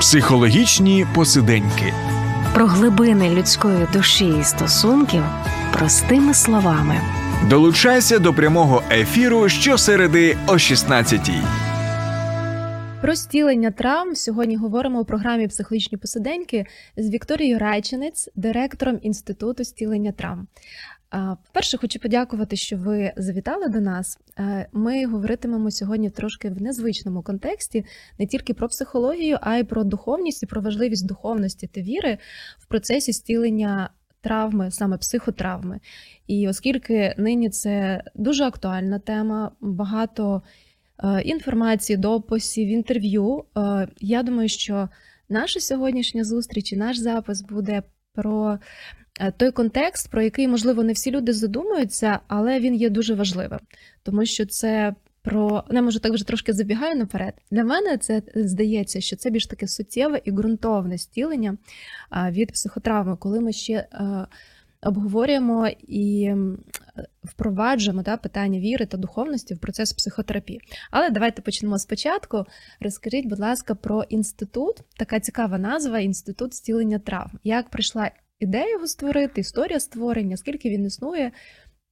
Психологічні посиденьки. Про глибини людської душі і стосунків простими словами. Долучайся до прямого ефіру щосереди о 16-й. Про стілення травм сьогодні говоримо у програмі Психологічні посиденьки з Вікторією Райчинець, директором Інституту стілення травм. По-перше, хочу подякувати, що ви завітали до нас. Е, Ми говоритимемо сьогодні трошки в незвичному контексті не тільки про психологію, а й про духовність і про важливість духовності та віри в процесі стілення травми, саме психотравми. І оскільки нині це дуже актуальна тема, багато е, інформації, дописів, інтерв'ю, е, я думаю, що наша сьогоднішня зустріч і наш запис буде про той контекст, про який, можливо, не всі люди задумуються, але він є дуже важливим, тому що це. Про не може так вже трошки забігаю наперед. Для мене це здається, що це більш таке суттєве і ґрунтовне стілення від психотравми, коли ми ще е, обговорюємо і впроваджуємо да, питання віри та духовності в процес психотерапії. Але давайте почнемо спочатку. Розкажіть, будь ласка, про інститут. Така цікава назва інститут стілення травм. Як прийшла ідея його створити, історія створення, скільки він існує,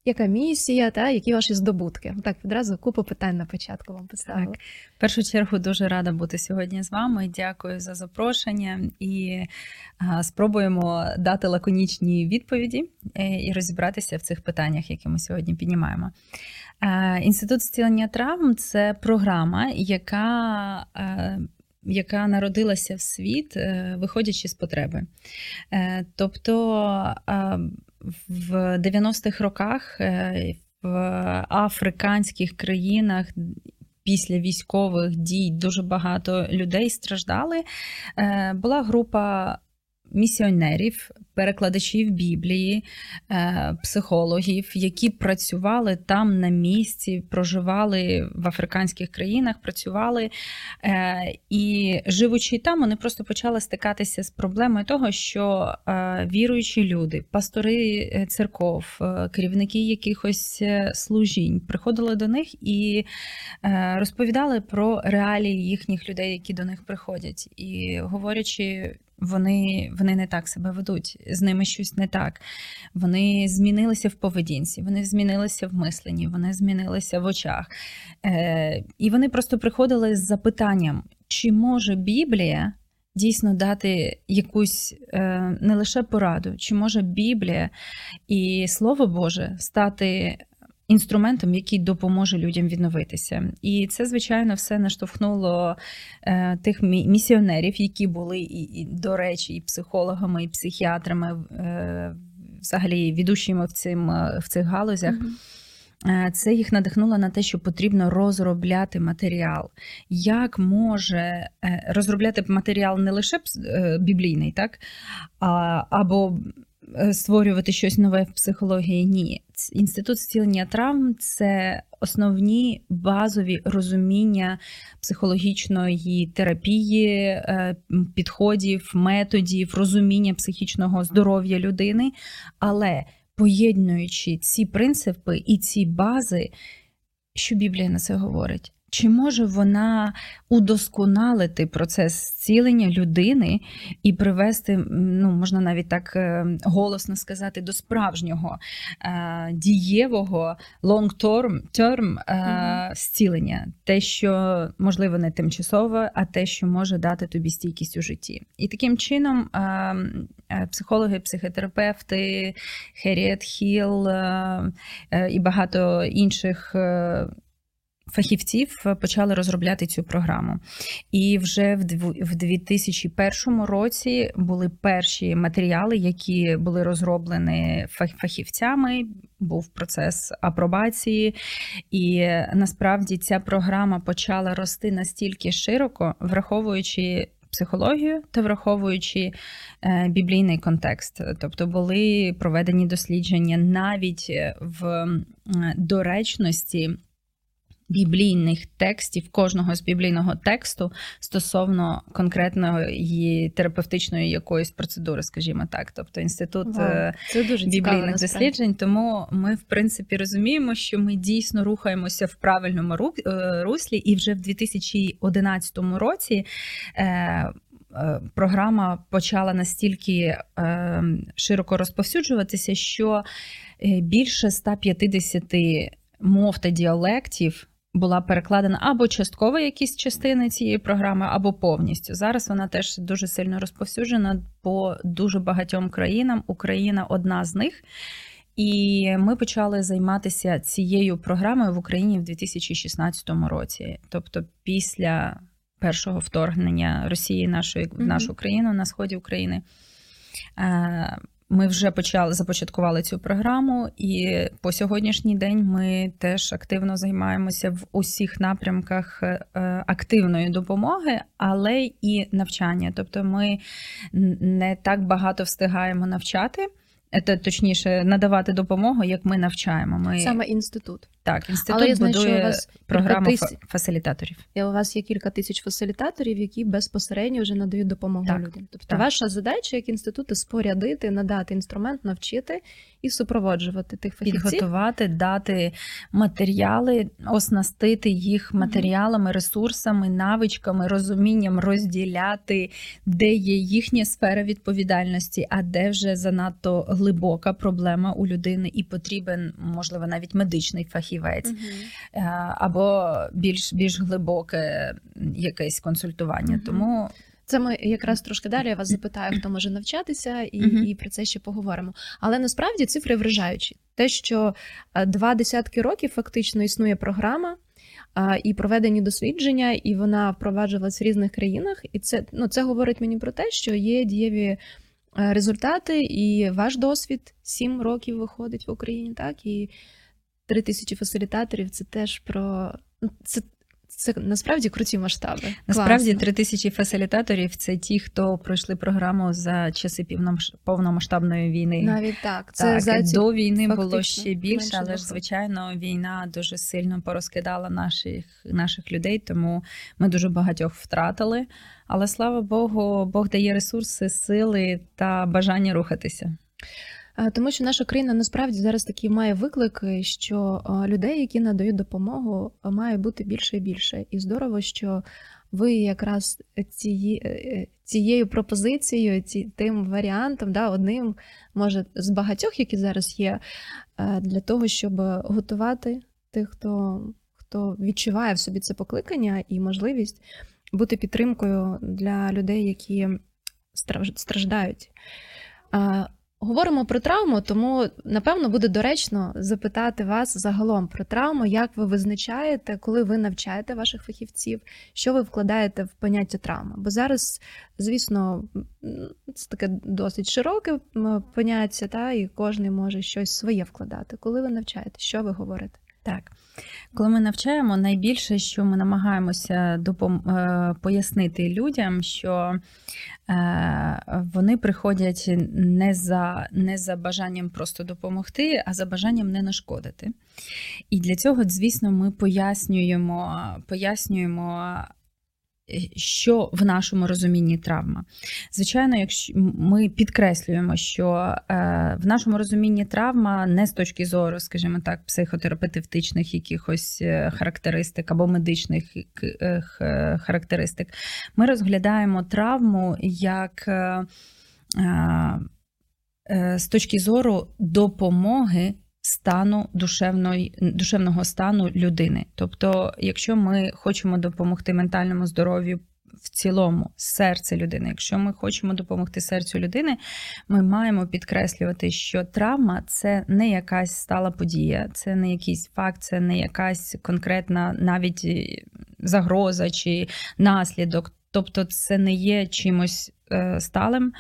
яка місія, та які ваші здобутки? Так, відразу купу питань на початку вам поставила. Так. В першу чергу дуже рада бути сьогодні з вами. Дякую за запрошення і спробуємо дати лаконічні відповіді е, і розібратися в цих питаннях, які ми сьогодні піднімаємо. Е, Інститут зцілення травм це програма, яка е, яка народилася в світ, е, виходячи з потреби. Е, Тобто е, в 90-х роках в африканських країнах. Після військових дій дуже багато людей страждали. Була група місіонерів, перекладачів Біблії, е, психологів, які працювали там на місці, проживали в африканських країнах, працювали е, і живучи там, вони просто почали стикатися з проблемою того, що е, віруючі люди, пастори церков, керівники якихось служінь приходили до них і розповідали про реалії їхніх людей, які до них приходять, і говорячи. Вони вони не так себе ведуть, з ними щось не так. Вони змінилися в поведінці, вони змінилися в мисленні, вони змінилися в очах. Е, І вони просто приходили з запитанням, чи може Біблія дійсно дати якусь е, не лише пораду, чи може Біблія і Слово Боже стати інструментом, який допоможе людям відновитися. І це, звичайно, все наштовхнуло е, тих місіонерів, які були, і, і, до речі, і психологами, і психіатрами, е, взагалі ведучими в, цим, е, в цих галузях. Мгм. Е, Це їх надихнуло на те, що потрібно розробляти матеріал. Як може розробляти матеріал не лише біблійний, так? А, або створювати щось нове в психології? Ні. Інститут зцілення травм це основні базові розуміння психологічної терапії, е, підходів, методів, розуміння психічного здоров'я людини, але поєднуючи ці принципи і ці бази, що Біблія на це говорить? Чи може вона удосконалити процес зцілення людини і привести, ну можна навіть так е, голосно сказати, до справжнього е, дієвого long-term term, Мгм. зцілення, те, що можливо не тимчасове, а те, що може дати тобі стійкість у житті. І таким чином психологи, психотерапевти, Херіет Хіл і багато інших. Е, Фахівців почали розробляти цю програму, і вже в дв- 2001 році були перші матеріали, які були розроблені фах- фахівцями. Був процес апробації, і е, насправді ця програма почала рости настільки широко, враховуючи психологію та враховуючи е, біблійний контекст. Тобто були проведені дослідження навіть е, в доречності біблійних текстів, кожного з біблійного тексту стосовно конкретної терапевтичної якоїсь процедури, скажімо так. Тобто інститут Вау, е, Це дуже біблійних досліджень. Тому ми, в принципі, розуміємо, що ми дійсно рухаємося в правильному е, руслі, і вже в 2011 році. е, програма почала настільки широко розповсюджуватися, що більше 150 мов та діалектів була перекладена або частково якісь частини цієї програми, або повністю. Зараз вона теж дуже сильно розповсюджена по дуже багатьом країнам. Україна одна з них. І ми почали займатися цією програмою в Україні в 2016 році. Тобто, після першого вторгнення Росії нашої в нашу країну на сході України. Ми вже почали започаткували цю програму, і по сьогоднішній день ми теж активно займаємося в усіх напрямках е, активної допомоги, але і навчання. Тобто, ми не так багато встигаємо навчати. Це точніше надавати допомогу, як ми навчаємо. Ми Саме інститут. так, інститут Але я знаю, що у будує вас програму тисяч- фасилітаторів. І у вас є кілька тисяч фасилітаторів, які безпосередньо вже надають допомогу Так, людям. Тобто, так. ваша задача як інституту спорядити, надати інструмент, навчити і супроводжувати тих фахівців. Підготувати, дати матеріали, оснастити їх матеріалами, ресурсами, навичками, розумінням розділяти, де є їхня сфера відповідальності, а де вже занадто глибока проблема у людини, і потрібен, можливо, навіть медичний фахівець. Е, Або більш більш глибоке якесь консультування. Мгм. Тому Це ми якраз трошки далі. Я вас запитаю, хто може навчатися, і, Мгм. і про це ще поговоримо. Але насправді цифри вражаючі. Те, що е, два десятки років фактично існує програма. І проведені дослідження, і вона впроваджувалась в різних країнах. І це ну це говорить мені про те, що є дієві е, результати, і ваш досвід сім років виходить в Україні, так і три тисячі фасилітаторів. Це теж про ну, це, це насправді круті масштаби. Насправді, три тисячі фасилітаторів це ті, хто пройшли програму за часи повномасштабної війни. Навіть так. Це так, за ці... до війни було ще більше, але ж звичайно війна дуже сильно порозкидала наших, наших людей, тому ми дуже багатьох втратили. Але слава Богу, Бог дає ресурси, сили та бажання рухатися. Е, Тому що наша країна насправді зараз такі має виклики, що е, людей, які надають допомогу, е, має бути більше і більше. І здорово, що ви якраз ціє, е, цією пропозицією, ці, тим варіантом, да, одним, може, з багатьох, які зараз є, е, для того, щоб готувати тих, хто, хто відчуває в собі це покликання і можливість бути підтримкою для людей, які страждають. Говоримо про травму, тому напевно буде доречно запитати вас загалом про травму, як ви визначаєте, коли ви навчаєте ваших фахівців, що ви вкладаєте в поняття травма. Бо зараз, звісно, це таке досить широке поняття, та і кожен може щось своє вкладати. Коли ви навчаєте, що ви говорите? Так, коли ми навчаємо, найбільше, що ми намагаємося допом... е, пояснити людям, що е, вони приходять не за, не за бажанням просто допомогти, а за бажанням не нашкодити. І для цього, звісно, ми пояснюємо, пояснюємо. Що в нашому розумінні травма? Звичайно, якщо ми підкреслюємо, що е, в нашому розумінні травма не з точки зору, скажімо так, психотерапевтичних якихось е, характеристик або медичних е, характеристик, ми розглядаємо травму як з точки зору допомоги стану душевної, душевного стану людини. Тобто, якщо ми хочемо допомогти ментальному здоров'ю в цілому серце людини, якщо ми хочемо допомогти серцю людини, ми маємо підкреслювати, що травма це не якась стала подія, це не якийсь факт, це не якась конкретна навіть е, загроза чи наслідок. Тобто, це не є чимось е, сталим,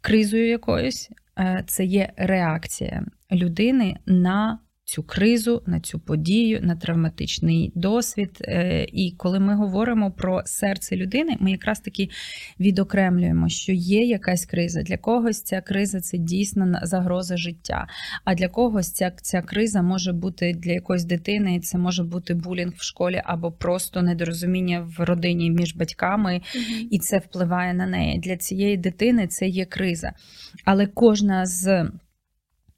кризою якоюсь, це є реакція людини на цю кризу, на цю подію, на травматичний досвід. Е, І коли ми говоримо про серце людини, ми якраз таки відокремлюємо, що є якась криза. Для когось ця криза це дійсно загроза життя. А для когось ця, ця криза може бути для якоїсь дитини, це може бути булінг в школі або просто недорозуміння в родині між батьками, і це впливає на неї. Для цієї дитини це є криза. Але кожна з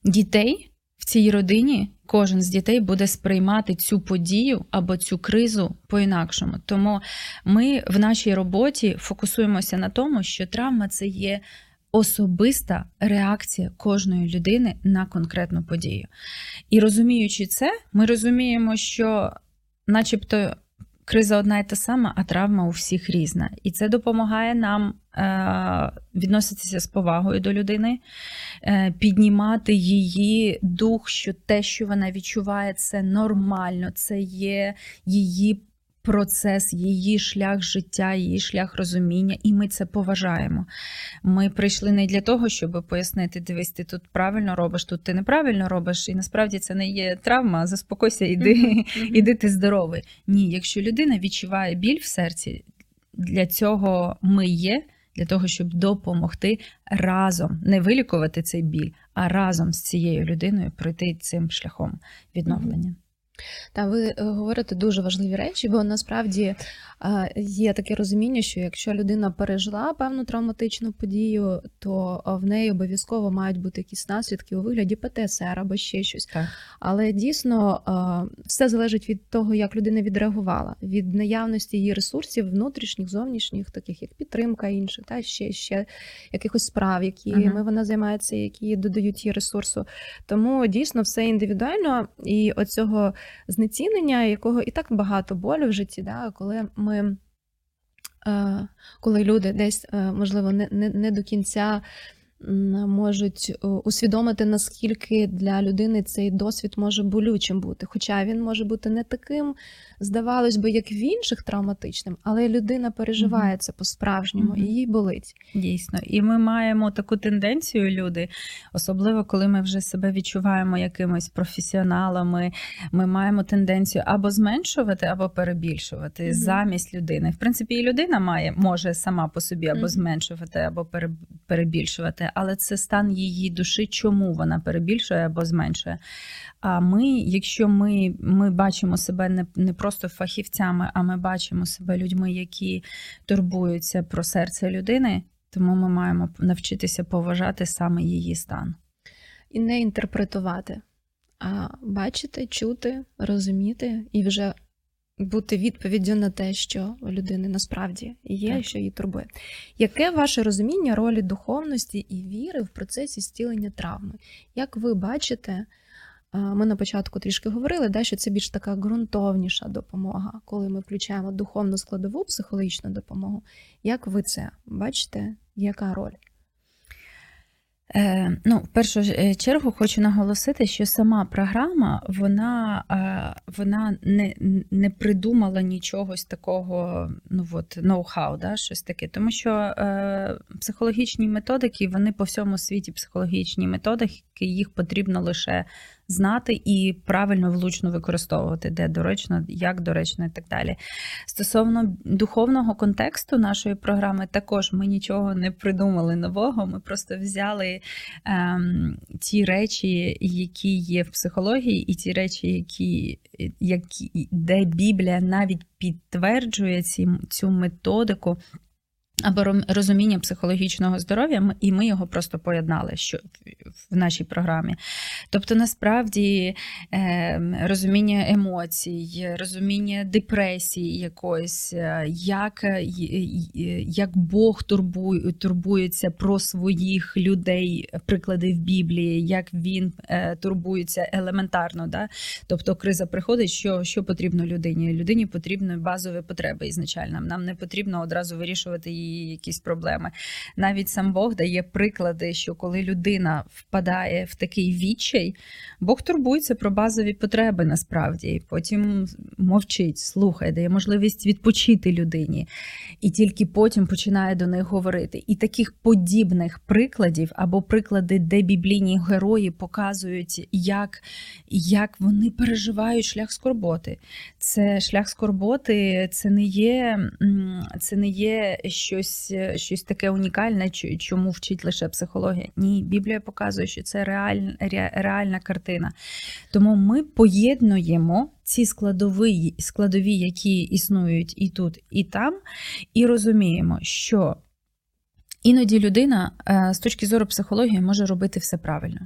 дітей в цій родині кожен з дітей буде сприймати цю подію або цю кризу по-інакшому. Тому ми в нашій роботі фокусуємося на тому, що травма це є особиста реакція кожної людини на конкретну подію. І розуміючи це, ми розуміємо, що, начебто, криза одна і та сама, а травма у всіх різна. І це допомагає нам е, відноситися з повагою до людини, е, піднімати її дух, що те, що вона відчуває, це нормально, це є її. Процес, її шлях життя, її шлях розуміння, і ми це поважаємо. Ми прийшли не для того, щоб пояснити, дивись, ти тут правильно робиш, тут ти неправильно робиш, і насправді це не є травма. Заспокойся, іди, іди ти здоровий. Ні, якщо людина відчуває біль в серці, для цього ми є, для того, щоб допомогти разом не вилікувати цей біль, а разом з цією людиною пройти цим шляхом відновлення. Та ви е, говорите дуже важливі речі, бо насправді е, є таке розуміння, що якщо людина пережила певну травматичну подію, то е, в неї обов'язково мають бути якісь наслідки у вигляді ПТСР або ще щось. Так. Але дійсно все залежить від того, як людина відреагувала, від наявності її ресурсів, внутрішніх, зовнішніх, таких як підтримка інших, та ще ще якихось справ, якими uh-huh. вона займається, які додають їй ресурсу. Тому дійсно все індивідуально і оцього знецінення, якого і так багато болю в житті, да, коли ми. Е, коли люди десь, е, можливо, не не, не до кінця можуть е, усвідомити, наскільки для людини цей досвід може болючим бути. Хоча він може бути не таким, здавалось би, як в інших травматичним, але людина переживає це по-справжньому і їй болить. Дійсно, і ми маємо таку тенденцію, люди, особливо коли ми вже себе відчуваємо якимось професіоналами. Ми маємо тенденцію або зменшувати, або перебільшувати mm-hmm. замість людини. В принципі, і людина має може сама по собі або зменшувати, або перебільшувати, але це стан її душі, чому вона перебільшує або зменшує. А ми, якщо ми ми бачимо себе не не просто фахівцями, а ми бачимо себе людьми, які турбуються про серце людини, тому ми маємо навчитися поважати саме її стан. І не інтерпретувати, а бачити, чути, розуміти і вже бути відповіддю на те, що у людини насправді є, так. що її турбує. Яке ваше розуміння ролі духовності і віри в процесі зцілення травми? Як ви бачите? Ми на початку трішки говорили, да, що це більш така ґрунтовніша допомога, коли ми включаємо духовну складову психологічну допомогу. Як ви це бачите? Яка роль? Е, ну, В першу е, чергу хочу наголосити, що сама програма вона е, вона не не придумала нічого такого ну, от, ноу-хау, да, щось таке. Тому що е, психологічні методики, вони по всьому світі психологічні методики, їх потрібно лише знати і правильно влучно використовувати, де доречно, як доречно і так далі. Стосовно духовного контексту нашої програми, також ми нічого не придумали нового. Ми просто взяли ем, ті речі, які є в психології, і ті речі, які, які де Біблія навіть підтверджує ці, цю методику або розуміння психологічного здоров'я, і ми його просто поєднали що в нашій програмі. Тобто, насправді ем, розуміння емоцій, розуміння депресії якоїсь, е, як е, як Бог турбує, турбується про своїх людей, приклади в Біблії, як він е, турбується елементарно. Да? Тобто криза приходить, що що потрібно людині? Людині потрібні базові потреби ізначально. Нам не потрібно одразу вирішувати її якісь проблеми. Навіть сам Бог дає приклади, що коли людина впадає в такий відчай, Бог турбується про базові потреби насправді. Потім мовчить, слухає, дає можливість відпочити людині, і тільки потім починає до них говорити. І таких подібних прикладів або приклади, де біблійні герої показують, як, як вони переживають шлях скорботи. Це шлях скорботи, це не є, це не є щось щось таке унікальне, чому вчить лише психологія. Ні, Біблія показує, що це реаль, реальна картина. Тому ми поєднуємо ці складові, складові, які існують і тут, і там, і розуміємо, що іноді людина е, з точки зору психології може робити все правильно.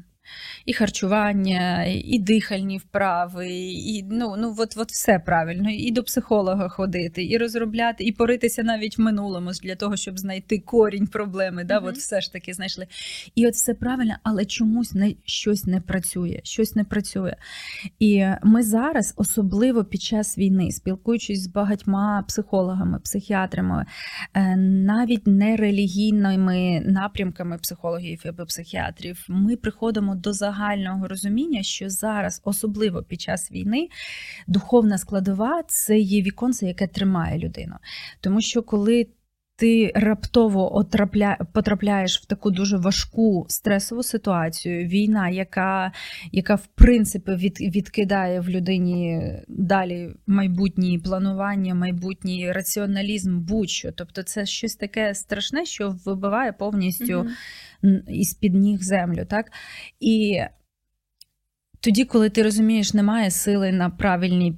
І харчування, і дихальні вправи, і ну, ну от, от все правильно. І до психолога ходити, і розробляти, і поритися навіть в минулому для того, щоб знайти корінь проблеми. Да? Мгм. От все ж таки знайшли. І от все правильно, але чомусь не, щось не працює. Щось не працює. І ми зараз, особливо під час війни, спілкуючись з багатьма психологами, психіатрами, е, навіть не релігійними напрямками психологів або психіатрів, ми приходимо до загального розуміння, що зараз, особливо під час війни, духовна складова це є віконце, яке тримає людину. Тому що коли ти раптово отрапля... потрапляєш в таку дуже важку стресову ситуацію, війна, яка, яка в принципі від... відкидає в людині далі майбутні планування, майбутній раціоналізм, будь-що. Тобто це щось таке страшне, що вибиває повністю Мгм. н- із-під ніг землю. Так? І тоді, коли ти розумієш, немає сили на правильний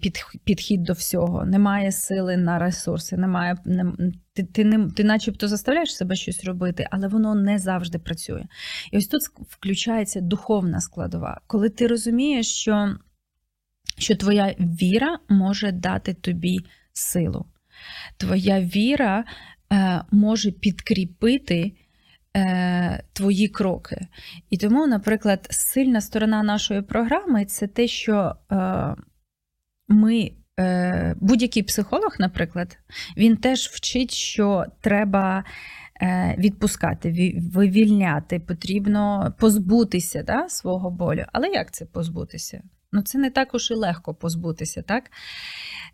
підхід до всього, немає сили на ресурси, немає не, ти, ти, не, ти начебто заставляєш себе щось робити, але воно не завжди працює. І ось тут включається духовна складова, коли ти розумієш, що, що твоя віра може дати тобі силу. Твоя віра е, може підкріпити е, твої кроки. І тому, наприклад, сильна сторона нашої програми це те, що е, ми. е, Будь-який психолог, наприклад, він теж вчить, що треба е, відпускати, вивільняти, потрібно позбутися да, свого болю. Але як це позбутися? Ну, це не так уж і легко позбутися, так?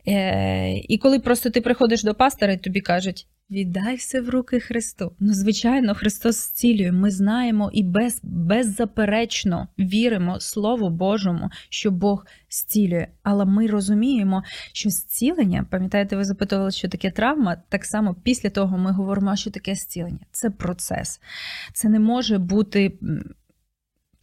Е, і коли просто ти приходиш до пастора і тобі кажуть, віддай все в руки Христу. Ну, звичайно, Христос зцілює. Ми знаємо і без, беззаперечно віримо Слову Божому, що Бог зцілює. Але ми розуміємо, що зцілення, пам'ятаєте, ви запитували, що таке травма. Так само після того ми говоримо, що таке зцілення. Це процес. Це не може бути.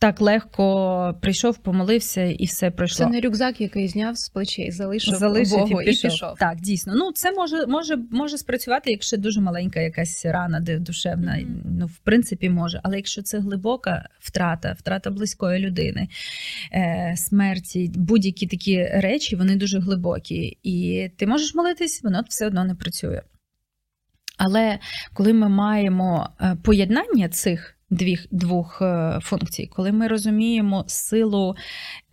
Так легко прийшов, помолився і все пройшло Це не рюкзак, який зняв з плечей, залишив, залишив Богу і пішов. Так, дійсно. Ну, це може, може, може спрацювати, якщо дуже маленька якась рана, душевна. Мгм. Ну, в принципі, може. Але якщо це глибока втрата, втрата близької людини, е, смерті, будь-які такі речі, вони дуже глибокі. І ти можеш молитись, воно все одно не працює. Але коли ми маємо е, поєднання цих двіх, двох е, функцій, коли ми розуміємо силу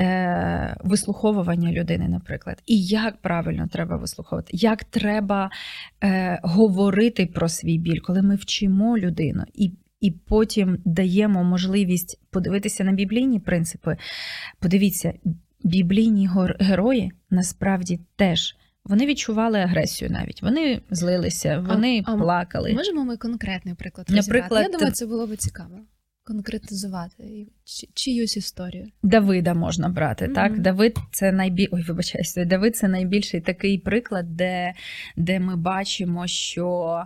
е, вислуховування людини, наприклад, і як правильно треба вислуховувати, як треба е, говорити про свій біль, коли ми вчимо людину і. І потім даємо можливість подивитися на біблійні принципи. Подивіться, біблійні герої насправді теж вони відчували агресію навіть. Вони злилися, вони а плакали. Можемо ми конкретний приклад Наприклад. Я думаю, це було би цікаво. Конкретизувати чиюсь історію. Давида можна брати. Мгм. Так, Давид це найбіль... Ой, вибачаюся, Давид це найбільший такий приклад, де, де ми бачимо, що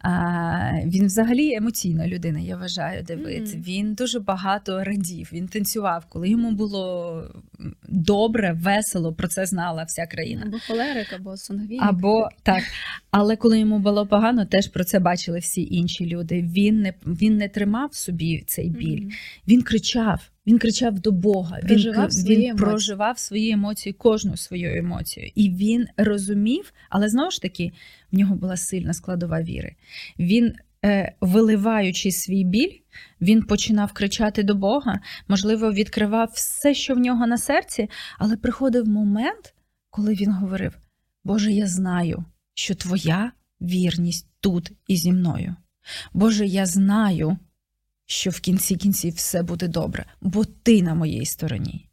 а, він взагалі емоційна людина. Я вважаю, Давид. Мгм. Він дуже багато радів, він танцював, коли йому було добре, весело. Про це знала вся країна. Або холерик, або сангвінік. Або так, але коли йому було погано, теж про це бачили всі інші люди. Він не він не тримав собі цей біль. Мгм. Він кричав, він кричав до Бога. Проживав він, свої він емоції. проживав свої емоції, кожну свою емоцію. І він розумів, але знову ж таки, в нього була сильна складова віри. Він, е, виливаючи свій біль, він починав кричати до Бога, можливо, відкривав все, що в нього на серці, але приходив момент, коли він говорив: Боже, я знаю, що твоя вірність тут і зі мною. Боже, я знаю, що в кінці кінців все буде добре, бо ти на моїй стороні.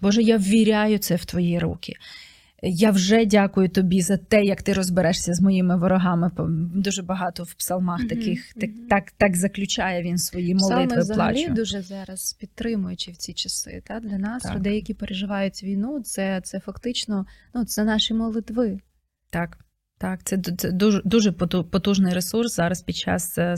Боже, я ввіряю це в твої руки. Я вже дякую тобі за те, як ти розберешся з моїми ворогами. Дуже багато в псалмах Мгм, таких так, мгм. так, так заключає він свої Псалми молитви. взагалі Плачу. дуже зараз підтримуючи в ці часи. Та? Для нас, Так. людей, які переживають війну, це, це фактично ну, це наші молитви. Так, так, це, це дуже, дуже потужний ресурс зараз під час е,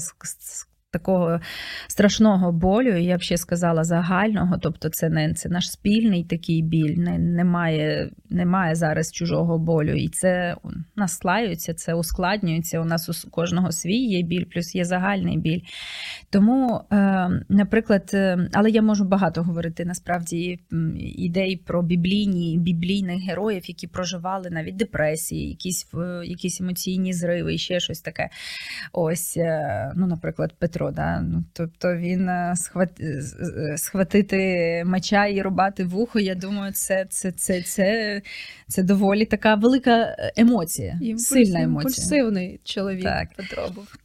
такого страшного болю, я б ще сказала загального. Тобто, це не це наш спільний такий біль. Не, немає, немає зараз чужого болю, і це наслаюється, це ускладнюється. У нас у кожного свій є біль, плюс є загальний біль. Тому, е, наприклад, е, але я можу багато говорити насправді ідей про біблійні біблійних героїв, які проживали навіть депресії, якісь якісь емоційні зриви, і ще щось таке. Ось, е, ну, наприклад, Петро, да? ну, тобто він е, схватити меча і рубати вухо. Я думаю, це, це, це, це, це доволі така велика емоція, сильна емоція. Імпульсивний чоловік Так. Петро був.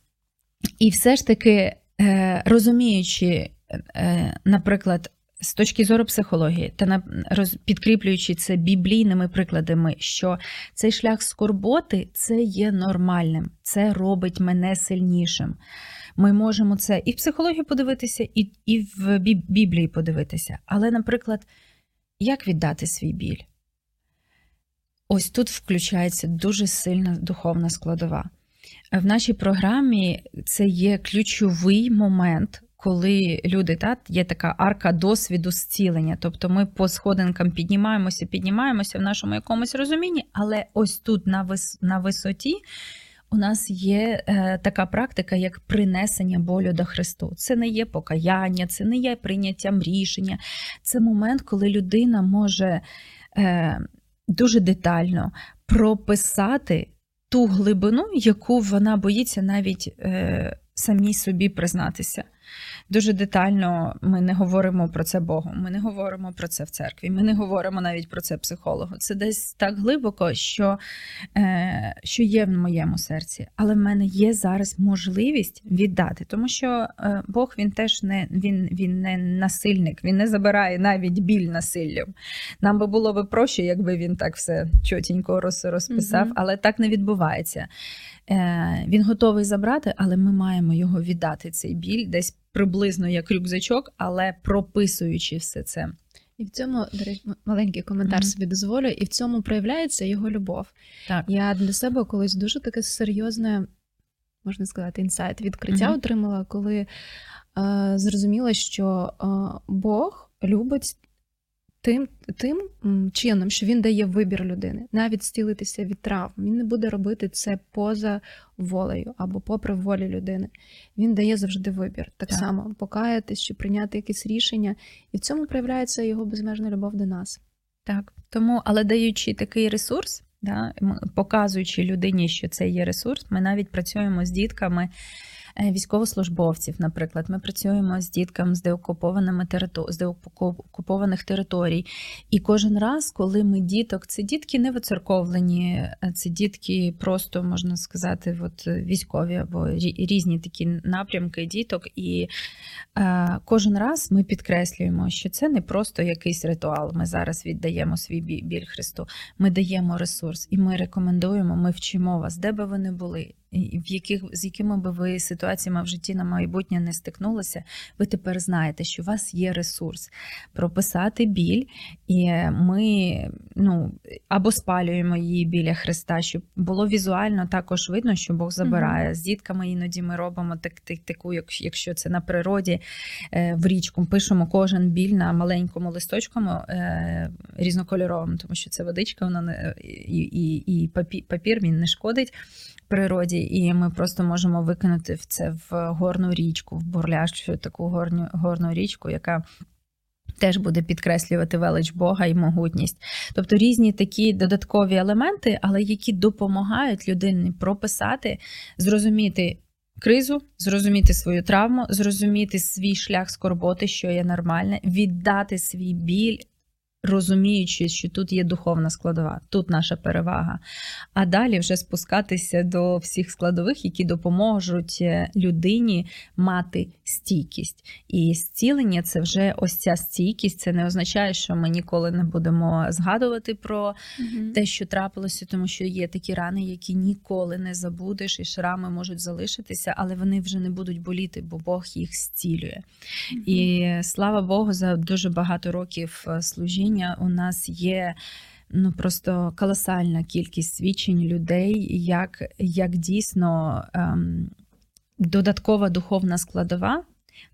І все ж таки, е, розуміючи, е, наприклад, з точки зору психології та підкріплюючи це біблійними прикладами, що цей шлях скорботи це є нормальним, це робить мене сильнішим. Ми можемо це і в психології подивитися, і, і в Біблії подивитися. Але, наприклад, як віддати свій біль? Ось тут включається дуже сильна духовна складова. В нашій програмі це є ключовий момент, коли люди та є така арка досвіду зцілення. Тобто ми по сходинкам піднімаємося, піднімаємося в нашому якомусь розумінні, але ось тут на вис, на висоті. У нас є е, така практика, як принесення болю до Христу. Це не є покаяння, це не є прийняттям рішення. Це момент, коли людина може е, дуже детально прописати ту глибину, яку вона боїться навіть е, самій собі признатися. Дуже детально ми не говоримо про це Богу, ми не говоримо про це в церкві, ми не говоримо навіть про це психологу. Це десь так глибоко, що, е, що є в моєму серці. Але в мене є зараз можливість віддати, тому що е, Бог він теж не він, він не насильник, він не забирає навіть біль насиллям. Нам би було би проще, якби він так все чотенько роз, розписав, Мгм. але так не відбувається. Е, він готовий забрати, але ми маємо його віддати цей біль, десь приблизно як рюкзачок, але прописуючи все це. І в цьому, до речі, маленький коментар Мгм. собі дозволю, і в цьому проявляється його любов. Так. Я для себе колись дуже таке серйозне, можна сказати, інсайт, відкриття Мгм. отримала, коли е, зрозуміла, що е, Бог любить тим, тим чином, що він дає вибір людини, навіть зцілитися від травм. Він не буде робити це поза волею або попри волі людини. Він дає завжди вибір. Так, Так. само покаятись чи прийняти якесь рішення. І в цьому проявляється його безмежна любов до нас. Так, тому, але даючи такий ресурс, да, показуючи людині, що це є ресурс, ми навіть працюємо з дітками військовослужбовців. Наприклад, ми працюємо з дітками з деокупованими територ... з деокупованих територій. І кожен раз, коли ми діток, це дітки не вицерковлені, е, це дітки просто можна сказати, от е, військові або різні такі напрямки діток. І е, кожен раз ми підкреслюємо, що це не просто якийсь ритуал. Ми зараз віддаємо свій біль Христу. Ми даємо ресурс і ми рекомендуємо, ми вчимо вас, де би ви не були, в яких з якими би ви ситуаціями в житті на майбутнє не стикнулися. Ви тепер знаєте, що у вас є ресурс прописати біль, і ми ну або спалюємо її біля Христа, щоб було візуально також видно, що Бог забирає. З дітками іноді ми робимо так, так, таку, якщо це на природі, е, в річку пишемо кожен біль на маленькому листочку е, різнокольоровому, тому що це водичка, вона не і, і, і папір він не шкодить природі, і ми просто можемо викинути в це в горну річку, в бурлящу таку горню, горну річку, яка. Теж буде підкреслювати велич Бога і могутність. Тобто різні такі додаткові елементи, але які допомагають людині прописати, зрозуміти кризу, зрозуміти свою травму, зрозуміти свій шлях скорботи, що є нормальне, віддати свій біль, розуміючи, що тут є духовна складова, тут наша перевага. А далі вже спускатися до всіх складових, які допоможуть е, людині мати стійкість. І зцілення це вже ось ця стійкість. Це не означає, що ми ніколи не будемо згадувати про те, що трапилося, тому що є такі рани, які ніколи не забудеш, і шрами можуть залишитися, але вони вже не будуть боліти, бо Бог їх зцілює. І слава Богу, за дуже багато років е, служіння у нас є. Ну просто колосальна кількість свідчень людей, як, як дійсно ем, додаткова духовна складова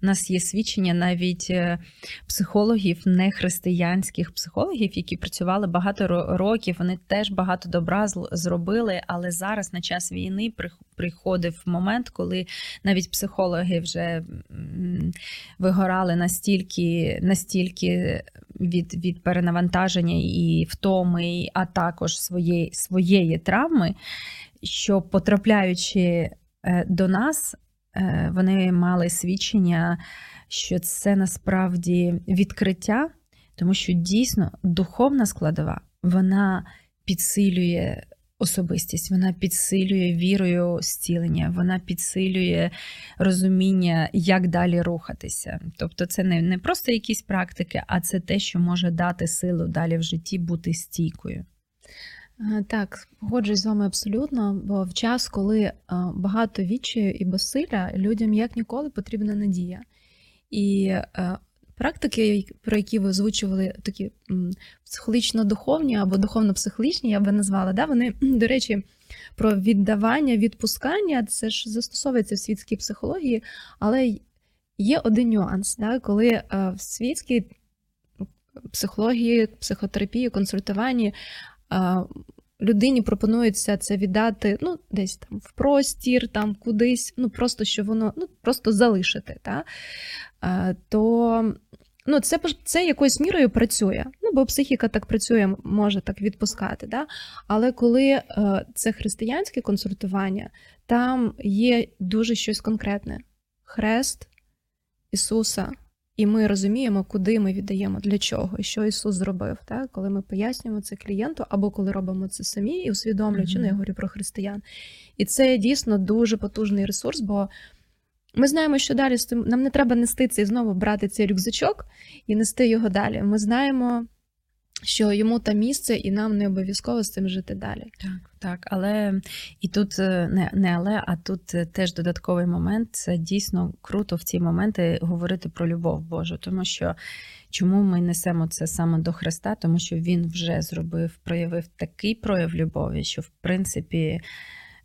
У нас є свідчення навіть е, психологів, нехристиянських психологів, які працювали багато років. Вони теж багато добра зробили, але зараз на час війни приходив момент, коли навіть психологи вже вигорали настільки, настільки від від перенавантаження і втоми, а також своєї, своєї травми, що потрапляючи е, до нас. Е, вони мали свідчення, що це насправді відкриття, тому що дійсно духовна складова вона підсилює особистість, вона підсилює вірою зцілення, вона підсилює розуміння, як далі рухатися. Тобто, це не, не просто якісь практики, а це те, що може дати силу далі в житті бути стійкою. Е, так, погоджуюсь з вами абсолютно, бо в час, коли е, багато відчаю і безсилля, людям як ніколи потрібна надія. І е, практики, про які ви озвучували, такі психологічно-духовні або духовно-психологічні, я би назвала, да, вони, до речі, про віддавання, відпускання, це ж застосовується в світській психології, але є один нюанс, да, коли в світській психології, психотерапії, консультуванні людині пропонується це віддати ну, десь там в простір, там кудись, ну просто що воно ну, просто залишити. Та? То ну, це це якоюсь мірою працює. Ну, Бо психіка так працює, може так відпускати. Да? Але коли е, це християнське консультування, там є дуже щось конкретне: Хрест Ісуса. І ми розуміємо, куди ми віддаємо, для чого, що Ісус зробив, так? коли ми пояснюємо це клієнту, або коли робимо це самі і усвідомлюючи, mm-hmm. ну я говорю про християн. І це дійсно дуже потужний ресурс, бо ми знаємо, що далі нам не треба нести цей знову брати цей рюкзачок і нести його далі. Ми знаємо, що йому та місце, і нам не обов'язково з цим жити далі. Так, так, але і тут е, не не але, а тут е, теж додатковий момент. Це дійсно круто в ці моменти говорити про любов Божу, тому що чому ми несемо це саме до Христа? Тому що Він вже зробив, проявив такий прояв любові, що в принципі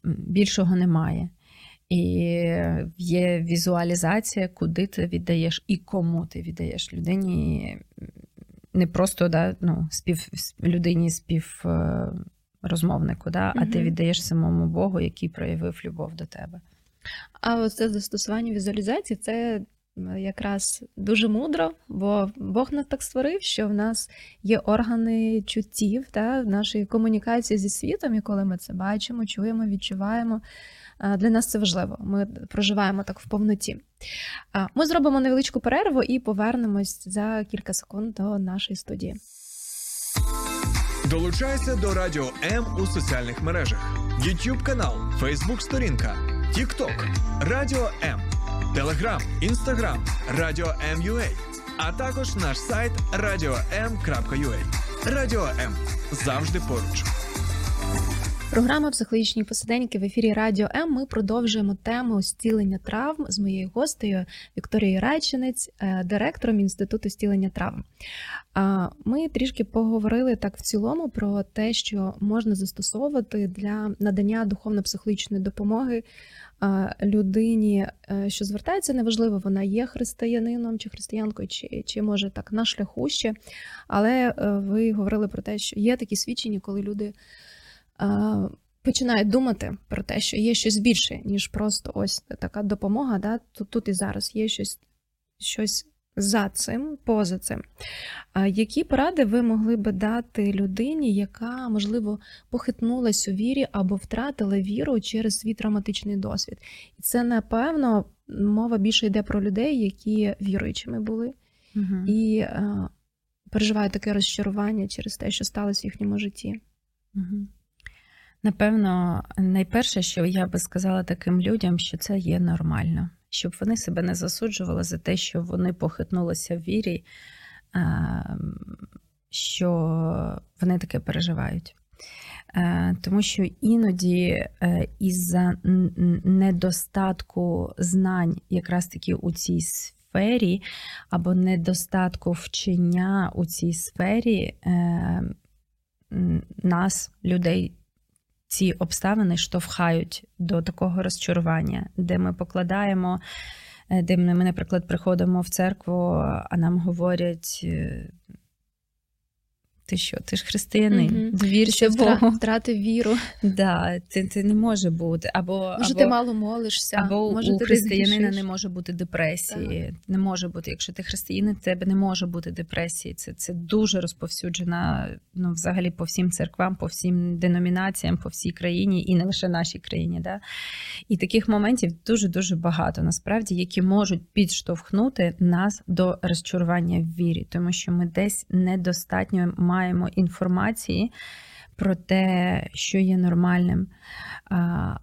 більшого немає. І є візуалізація, куди ти віддаєш і кому ти віддаєш людині не просто да, ну, спів, людині співрозмовнику, да, а ти віддаєш самому Богу, який проявив любов до тебе. А оце застосування візуалізації це якраз дуже мудро, бо Бог нас так створив, що в нас є органи чуттів та, в нашій комунікації зі світом, і коли ми це бачимо, чуємо, відчуваємо. Для нас це важливо. Ми проживаємо так в повноті. Ми зробимо невеличку перерву і повернемось за кілька секунд до нашої студії. Долучайся до Радіо М у соціальних мережах: YouTube канал, Facebook сторінка, TikTok, Радіо М, Телеграм, Інстаграм, Радіо М.Ю.А. а також наш сайт radio.m.ua. Радіо М завжди поруч. Програма психологічні посиденьки в ефірі Радіо М. Ми продовжуємо тему зцілення травм з моєю гостею Вікторією Райчинець, е, директором інституту зцілення травм. Ми трішки поговорили так в цілому про те, що можна застосовувати для надання духовно-психологічної допомоги людині, е, що звертається, неважливо, вона є християнином чи християнкою, чи чи може так на шляху ще. Але е, ви говорили про те, що є такі свідчення, коли люди починають думати про те, що є щось більше, ніж просто ось така допомога. да, Тут тут і зараз є щось щось за цим, поза цим. Які поради ви могли би дати людині, яка, можливо, похитнулась у вірі або втратила віру через свій травматичний досвід? І це, напевно, мова більше йде про людей, які віруючими були, угу. і переживають таке розчарування через те, що сталося в їхньому житті. Угу. Напевно, найперше, що я би сказала таким людям, що це є нормально, щоб вони себе не засуджували за те, що вони похитнулися в вірі, що вони таке переживають. Е, тому що іноді е, із-за недостатку знань, якраз таки у цій сфері, або недостатку вчення у цій сфері, е, нас, людей, ці обставини штовхають до такого розчарування, де ми покладаємо е, де ми, ми, наприклад, приходимо в церкву, а нам говорять. Ти що, ти ж християнин, Мгм. довірся Богу. втратив віру. Да, це, це не може бути. Або, Може, або, ти мало молишся, або може, у ти християнина згрішиш. не може бути депресії. Не може бути. Якщо ти християнин, тебе не може бути депресії. Це, це дуже розповсюджена ну, взагалі по всім церквам, по всім деномінаціям, по всій країні і не лише нашій країні. Да? І таких моментів дуже-дуже багато, насправді, які можуть підштовхнути нас до розчарування в вірі, тому що ми десь недостатньо маємо інформації про те, що є нормальним.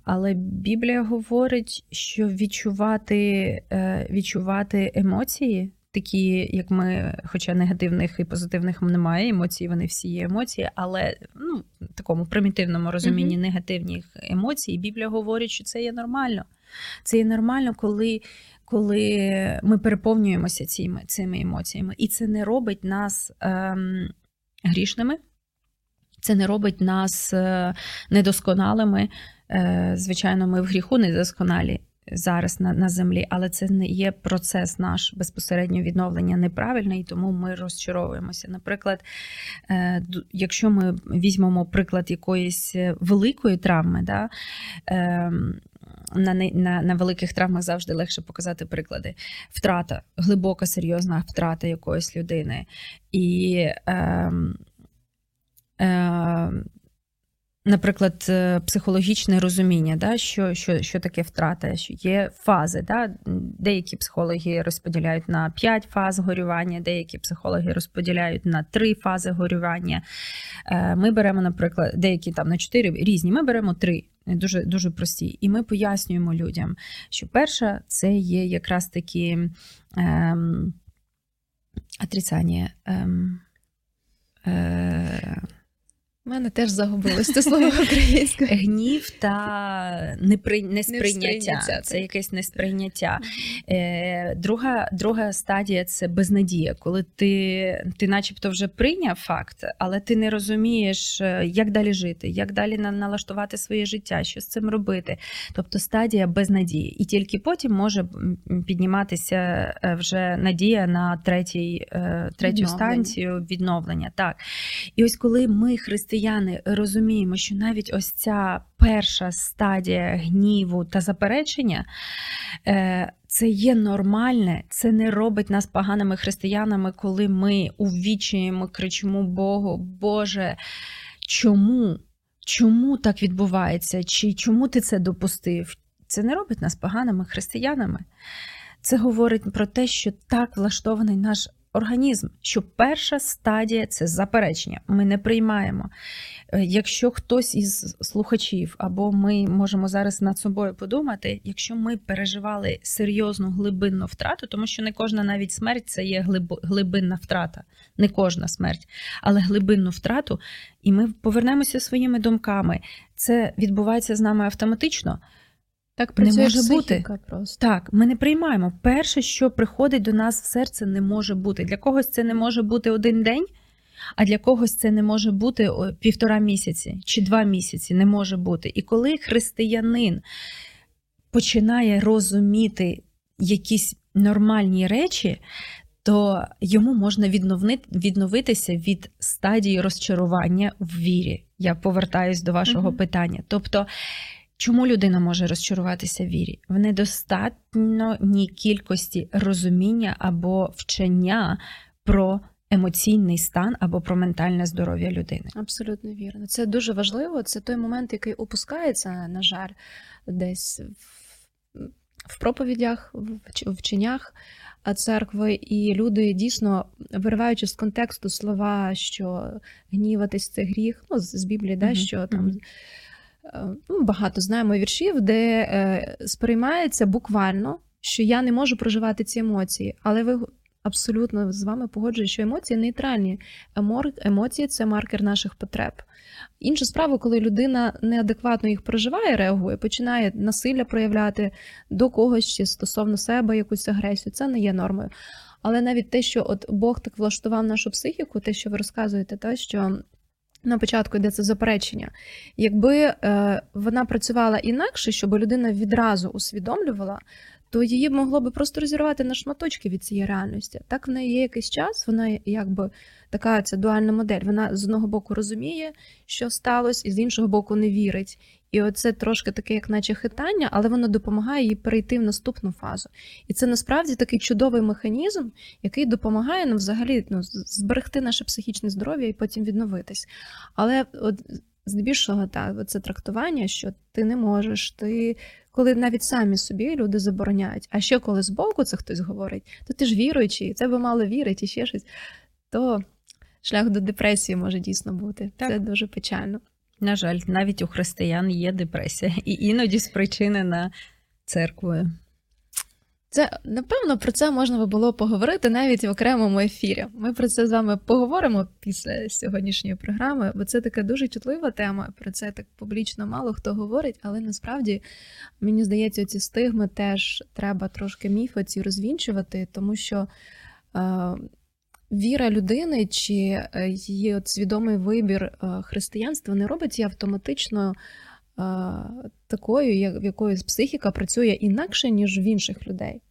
Але Біблія говорить, що відчувати, е, відчувати емоції. Такі, як ми, хоча негативних і позитивних немає емоцій, вони всі є емоції, але ну, в такому примітивному розумінні Мгм. негативних емоцій, Біблія говорить, що це є нормально. Це є нормально, коли, коли ми переповнюємося цими, цими емоціями. І це не робить нас ем, грішними, це не робить нас е, недосконалими. Е, Звичайно, ми в гріху недосконалі зараз на, на землі, але це не є процес наш безпосередньо відновлення неправильний, і тому ми розчаровуємося. Наприклад, е, якщо ми візьмемо приклад якоїсь великої травми, да, ем, на, на, на великих травмах завжди легше показати приклади. Втрата, глибока, серйозна втрата якоїсь людини. І е, е, наприклад, е, психологічне розуміння, да, що, що, що таке втрата, що є фази. Да? Деякі психологи розподіляють на 5 фаз горювання, деякі психологи розподіляють на 3 фази горювання. Е, Ми беремо, наприклад, деякі там на 4 різні, ми беремо 3. Дуже дуже прості, і ми пояснюємо людям, що перша це є якраз такі ем, отрицання. Ем, е, У мене теж загубилось це слово українською. Гнів та непри... несприйняття. Несприйняття, Це якесь несприйняття. Е, друга, друга стадія це безнадія, коли ти, ти начебто вже прийняв факт, але ти не розумієш, е, як далі жити, як далі налаштувати своє життя, що з цим робити. Тобто стадія безнадії. І тільки потім може підніматися е, вже надія на третій, е, третю Відновлення. станцію відновлення. Так. І ось коли ми, християни, розуміємо, що навіть ось ця перша стадія гніву та заперечення. е, Це є нормальне, це не робить нас поганими християнами, коли ми увічуємо, кричимо Богу, Боже, чому? Чому так відбувається? Чи чому ти це допустив? Це не робить нас поганими християнами. Це говорить про те, що так влаштований наш організм, що перша стадія це заперечення. Ми не приймаємо. Е, Якщо хтось із слухачів, або ми можемо зараз над собою подумати, якщо ми переживали серйозну глибинну втрату, тому що не кожна навіть смерть це є глиб- глибинна втрата, не кожна смерть, але глибинну втрату, і ми повернемося своїми думками. Це відбувається з нами автоматично. Так працює може бути. просто. Так, ми не приймаємо. Перше, що приходить до нас в серце, не може бути. Для когось це не може бути один день, а для когось це не може бути півтора місяці чи два місяці. Не може бути. І коли християнин починає розуміти якісь нормальні речі, то йому можна відновитися від стадії розчарування в вірі. Я повертаюсь до вашого Мгм. питання. Тобто, чому людина може розчаруватися в вірі? В недостатньої кількості розуміння або вчення про емоційний стан або про ментальне здоров'я людини. Абсолютно вірно. Це дуже важливо. Це той момент, який опускається, на жаль, десь в, в проповідях, в вченнях церкви, і люди дійсно, вириваючи з контексту слова, що гніватись це гріх, ну, з Біблії, да, Мгм, що там. мгм. Е, Ну, багато знаємо віршів, де е, сприймається буквально, що я не можу проживати ці емоції, але ви абсолютно з вами погоджуюсь, що емоції нейтральні. Емоції це маркер наших потреб. Інша справа, коли людина неадекватно їх проживає, реагує, починає насилля проявляти до когось чи стосовно себе якусь агресію, це не є нормою. Але навіть те, що от Бог так влаштував нашу психіку, те, що ви розказуєте, те, що на початку йде це заперечення. Якби е, вона працювала інакше, щоб людина відразу усвідомлювала, то її могло би просто розірвати на шматочки від цієї реальності. Так в неї є якийсь час, вона якби така ця дуальна модель. Вона з одного боку розуміє, що сталося, і з іншого боку не вірить. І оце трошки таке, як наче хитання, але воно допомагає їй перейти в наступну фазу. І це насправді такий чудовий механізм, який допомагає нам взагалі ну, зберегти наше психічне здоров'я і потім відновитись. Але от здебільшого так, це трактування, що ти не можеш, ти коли навіть самі собі люди забороняють. А ще коли збоку це хтось говорить, то ти ж віруючий, це би мало вірити і ще щось, то шлях до депресії може дійсно бути. Так. Це дуже печально. На жаль, навіть у християн є депресія, і іноді спричинена церквою. Це напевно про це можна би було поговорити навіть в окремому ефірі. Ми про це з вами поговоримо після сьогоднішньої програми, бо це така дуже чутлива тема. Про це так публічно мало хто говорить, але насправді мені здається, ці стигми теж треба трошки міфи ці розвінчувати, тому що. Е, Віра людини чи е, її от свідомий вибір е, християнства не робить її автоматично такою, в якоїсь психіка працює інакше, ніж в інших людей.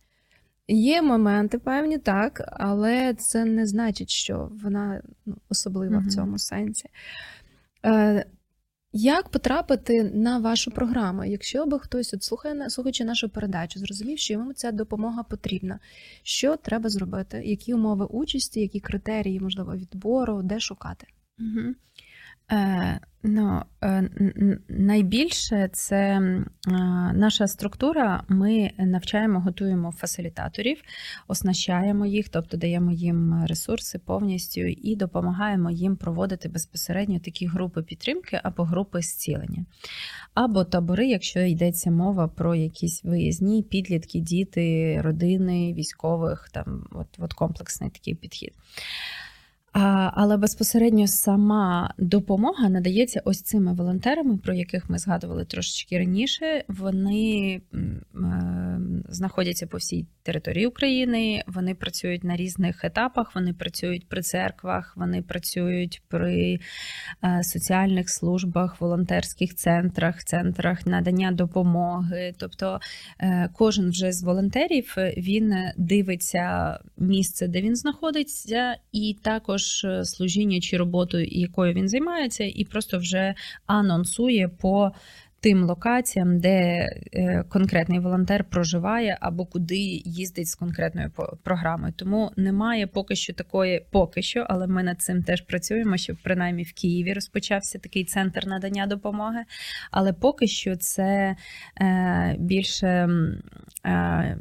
Є моменти певні, так, але це не значить, що вона ну, особлива Мгм. в цьому сенсі. Е, як потрапити на вашу програму? Якщо би хтось от слухає слухаючи нашу передачу, зрозумів, що йому ця допомога потрібна, що треба зробити? Які умови участі, які критерії, можливо, відбору, де шукати? Угу. Ну, е, н- н- найбільше це е, наша структура. Ми навчаємо, готуємо фасилітаторів, оснащаємо їх, тобто даємо їм ресурси повністю і допомагаємо їм проводити безпосередньо такі групи підтримки або групи зцілення. Або табори, якщо йдеться мова про якісь виїзні, підлітки, діти, родини, військових, там от, от комплексний такий підхід. Але безпосередньо сама допомога надається ось цими волонтерами, про яких ми згадували трошечки раніше. Вони е, знаходяться по всій території України, вони працюють на різних етапах, вони працюють при церквах, вони працюють при е, соціальних службах, волонтерських центрах, центрах надання допомоги. Тобто е, кожен вже з волонтерів е, він дивиться місце, де він знаходиться, і також служіння чи роботу, якою він займається, і просто вже анонсує по тим локаціям, де е, конкретний волонтер проживає або куди їздить з конкретною програмою. Тому немає поки що такої, поки що, але ми над цим теж працюємо, щоб принаймні в Києві розпочався такий центр надання допомоги. Але поки що це е, більше е,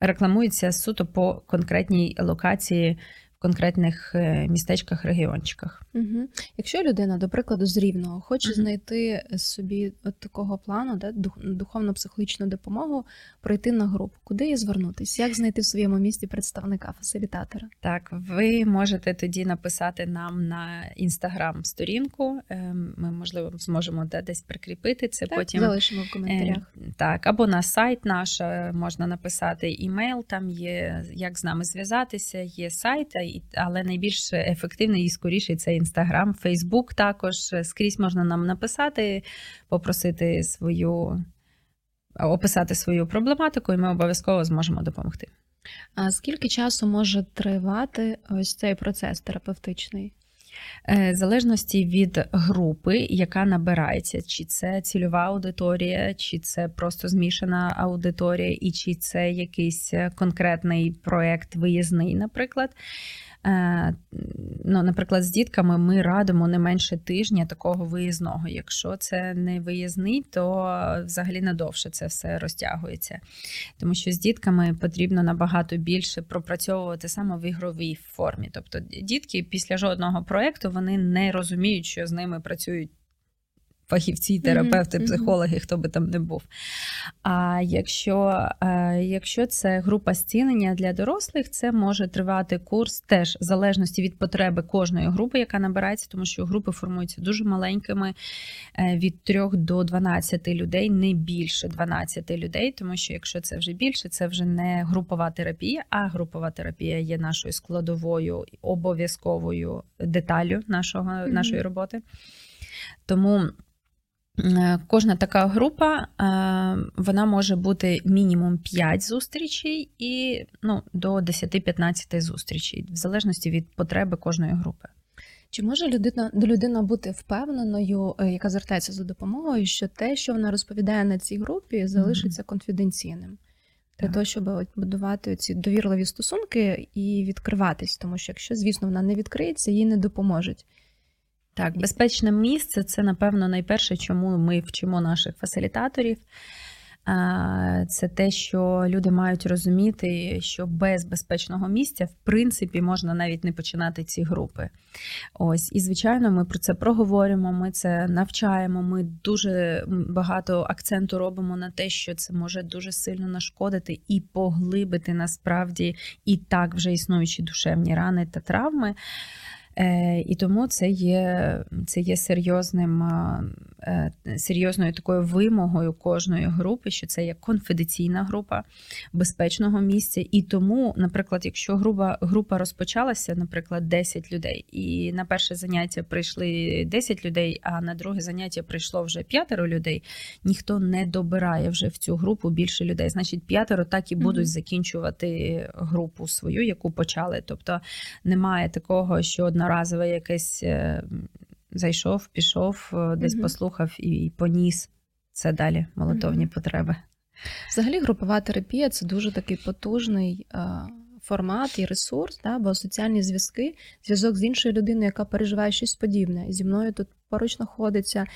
рекламується суто по конкретній локації конкретних е, містечках, регіончиках. Угу. Якщо людина, до прикладу, з рівного хоче Мгм. знайти собі от такого плану, да, дух- духовно-психологічну допомогу, пройти на групу, куди їй звернутися? Як знайти в своєму місті представника фасилітатора? Так, ви можете тоді написати нам на інстаграм-сторінку. Е, Ми, можливо, зможемо де- десь прикріпити це Так, потім. залишимо в коментарях. Е, Так, або на сайт наш е, можна написати імейл, там є як з нами зв'язатися, є сайт, але найбільш ефективний і скоріший це інстаграм, Фейсбук також. Скрізь можна нам написати, попросити свою. Описати свою проблематику, і ми обов'язково зможемо допомогти. А скільки часу може тривати ось цей процес терапевтичний? Е, В залежності від групи, яка набирається, чи це цільова аудиторія, чи це просто змішана аудиторія, і чи це якийсь е, конкретний проект виїзний, наприклад. Е, Ну, наприклад, з дітками ми радимо не менше тижня такого виїзного. Якщо це не виїзний, то взагалі надовше це все розтягується. Тому що з дітками потрібно набагато більше пропрацьовувати саме в ігровій формі. Тобто дітки після жодного проєкту вони не розуміють, що з ними працюють. Фахівці, терапевти, мгм. психологи, хто би там не був. А якщо, е, якщо це група зцілення для дорослих, це може тривати курс теж в залежності від потреби кожної групи, яка набирається, тому що групи формуються дуже маленькими е, від 3 до 12 людей, не більше 12 людей, тому що якщо це вже більше, це вже не групова терапія, а групова терапія є нашою складовою обов'язковою деталю нашого, Мгм. нашої роботи. Тому Кожна така група е, вона може бути мінімум 5 зустрічей і ну, до 10-15 зустрічей, в залежності від потреби кожної групи. Чи може людина людина бути впевненою, е, яка звертається за допомогою, що те, що вона розповідає на цій групі, залишиться конфіденційним? Для Так. того, щоб будувати ці довірливі стосунки і відкриватись, тому що якщо, звісно, вона не відкриється, їй не допоможуть. Так, безпечне місце це, напевно, найперше, чому ми вчимо наших фасилітаторів. Це те, що люди мають розуміти, що без безпечного місця, в принципі, можна навіть не починати ці групи. Ось, і звичайно, ми про це проговоримо, ми це навчаємо. Ми дуже багато акценту робимо на те, що це може дуже сильно нашкодити і поглибити насправді і так вже існуючі душевні рани та травми. Е, І тому це є, це є серйозним, е, е, серйозною такою вимогою кожної групи, що це є конфіденційна група безпечного місця. І тому, наприклад, якщо група, група розпочалася, наприклад, 10 людей, і на перше заняття прийшли 10 людей, а на друге заняття прийшло вже п'ятеро людей, ніхто не добирає вже в цю групу більше людей. Значить, п'ятеро так і будуть Мгм. закінчувати групу свою, яку почали. Тобто немає такого, що одноразове якесь е, зайшов, пішов, е, десь Мгм. послухав і поніс це далі молитовні Мгм. потреби. Взагалі, групова терапія це дуже такий потужний е, формат і ресурс, да, бо соціальні зв'язки, зв'язок з іншою людиною, яка переживає щось подібне, і зі мною тут поруч знаходиться.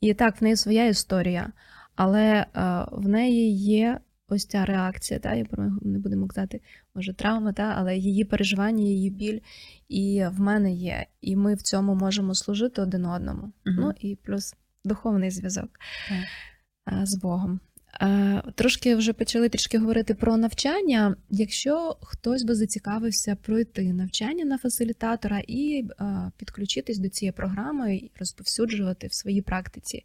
І так, в неї своя історія, але в неї є ось ця реакція, та, я не будемо казати, може, травма, та, але її переживання, її біль, і в мене є. І ми в цьому можемо служити один одному. Мгм. Ну і плюс духовний зв'язок Так. е, з Богом. Е, Трошки вже почали трішки говорити про навчання. Якщо хтось би зацікавився пройти навчання на фасилітатора і е, підключитись до цієї програми і розповсюджувати в своїй практиці,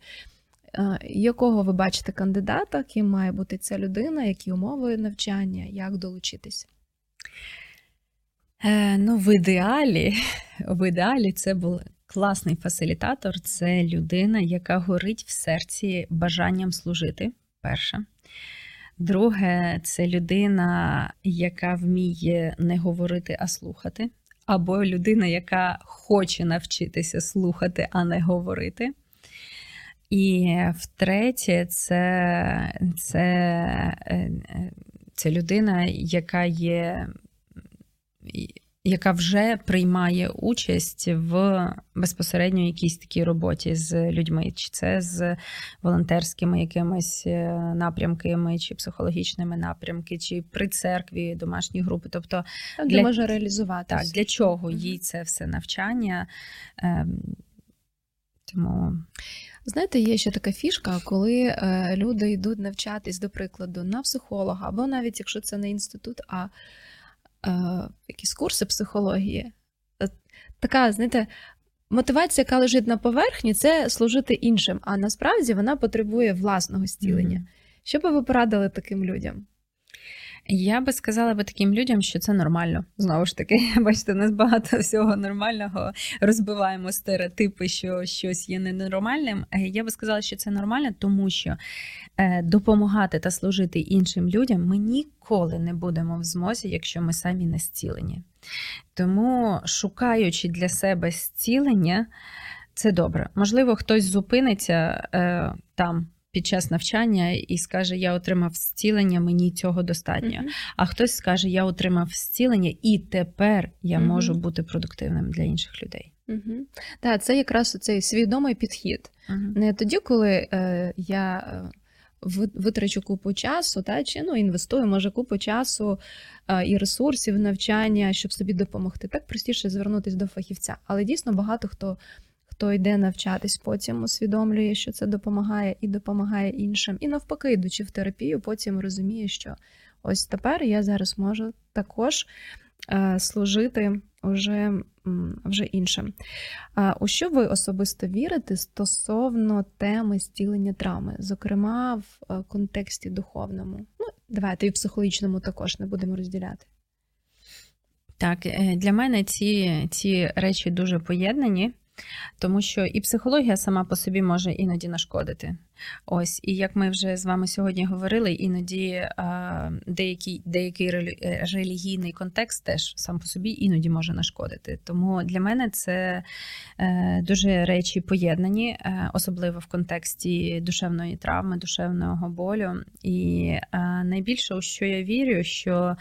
якого ви бачите кандидата, ким має бути ця людина, які умови навчання, як долучитись? Е, ну, в ідеалі, в ідеалі це був класний фасилітатор. Це людина, яка горить в серці бажанням служити. Перше. Друге, це людина, яка вміє не говорити, а слухати. Або людина, яка хоче навчитися слухати, а не говорити. І втретє, це, це, е, це людина, яка є яка вже приймає участь в безпосередньо якійсь такій роботі з людьми, чи це з волонтерськими якимись е, напрямками, чи психологічними напрямки, чи при церкві домашні групи. Тобто, де Для- може реалізувати. так, для чого їй це все навчання? Тому Знаєте, є ще така фішка, коли е, люди йдуть навчатись, до прикладу, на психолога, або навіть якщо це не інститут, а е, якісь курси психології. Е, Така, знаєте, мотивація, яка лежить на поверхні, це служити іншим, а насправді вона потребує власного зцілення. Мгм. Що би ви порадили таким людям? Я би сказала би таким людям, що це нормально. Знову ж таки, бачите, у нас багато всього нормального. Розбиваємо стереотипи, що щось є ненормальним. Е, Я би сказала, що це нормально, тому що е, допомагати та служити іншим людям ми ніколи не будемо в змозі, якщо ми самі не зцілені. Тому, шукаючи для себе зцілення, це добре. Можливо, хтось зупиниться е, там. Під час навчання і скаже, я отримав зцілення, мені цього достатньо. Мгм. А хтось скаже, я отримав зцілення, і тепер я Мгм. можу бути продуктивним для інших людей. Мгм. Так, це якраз цей свідомий підхід. Не тоді, коли е, я е, витрачу купу часу, та, чи ну, інвестую, може, купу часу е, і ресурсів навчання, щоб собі допомогти. Так простіше звернутися до фахівця. Але дійсно багато хто, хто йде навчатись, потім усвідомлює, що це допомагає і допомагає іншим. І навпаки, йдучи в терапію, потім розуміє, що ось тепер я зараз можу також е, служити уже, м, вже іншим. У що ви особисто вірите стосовно теми зцілення травми, зокрема в е, контексті духовному? Ну, давайте і в психологічному також не будемо розділяти. Так, е, для мене ці, ці речі дуже поєднані. Тому що і психологія сама по собі може іноді нашкодити. Ось, і як ми вже з вами сьогодні говорили, іноді деякий, деякий релігійний контекст теж сам по собі іноді може нашкодити. Тому для мене це е, дуже речі поєднані, е, особливо в контексті душевної травми, душевного болю. І е, найбільше, у що я вірю, що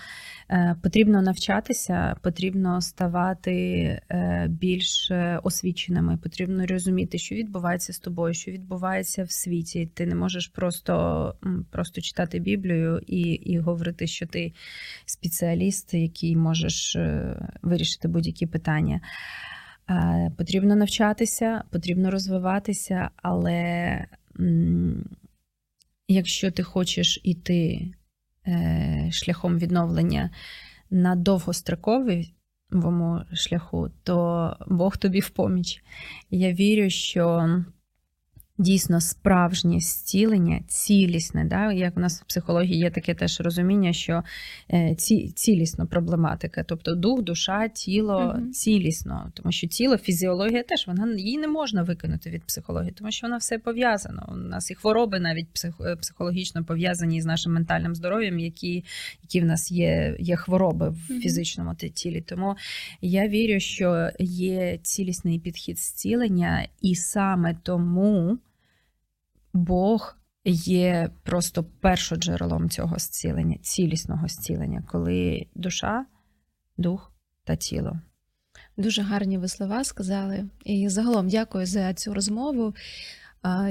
е, потрібно навчатися, потрібно ставати е, більш е, освіченими, потрібно розуміти, що відбувається з тобою, що відбувається в світі. Ти не можеш просто, просто читати Біблію і, і говорити, що ти спеціаліст, який можеш е, вирішити будь-які питання. Е, Потрібно навчатися, потрібно розвиватися, але якщо ти хочеш іти е, шляхом відновлення на довгостроковому шляху, то Бог тобі в поміч. Я вірю, що дійсно справжнє зцілення, цілісне, да? як у нас в психології є таке теж розуміння, що е, ці, цілісна проблематика, тобто дух, душа, тіло Мгм. цілісно, тому що тіло, фізіологія теж вона її не можна викинути від психології, тому що вона все пов'язано. У нас і хвороби навіть псих, е, психологічно пов'язані з нашим ментальним здоров'ям, які, які в нас є, є хвороби в фізичному ті- тілі. Тому я вірю, що є цілісний підхід зцілення, і саме тому Бог є просто першоджерелом цього зцілення, цілісного зцілення, коли душа, дух та тіло. Дуже гарні ви слова сказали. І загалом дякую за цю розмову.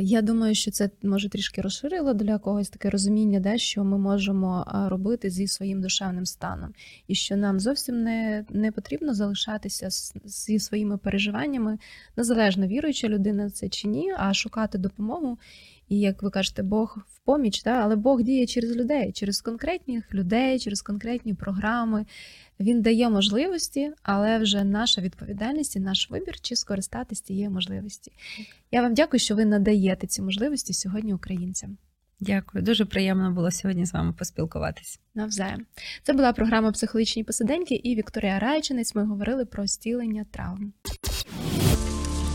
Я думаю, що це може трішки розширило для когось таке розуміння, да, що ми можемо робити зі своїм душевним станом, і що нам зовсім не, не потрібно залишатися зі своїми переживаннями, незалежно віруюча людина це чи ні, а шукати допомогу. І як ви кажете, Бог в поміч, да? але Бог діє через людей, через конкретних людей, через конкретні програми. Він дає можливості, але вже наша відповідальність і наш вибір, чи скористатись цієї можливості. Я вам дякую, що ви надаєте ці можливості сьогодні українцям. Дякую, дуже приємно було сьогодні з вами поспілкуватись. Навзаєм. Це була програма Психологічні посиденьки і Вікторія Райчинець. Ми говорили про стілення травм.